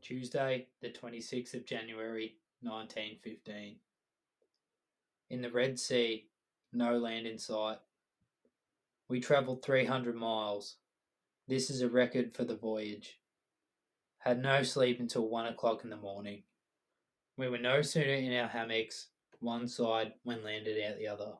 Tuesday, the 26th of January, 1915. In the Red Sea, no land in sight. We travelled 300 miles. This is a record for the voyage. Had no sleep until one o'clock in the morning. We were no sooner in our hammocks, one side, when landed out the other.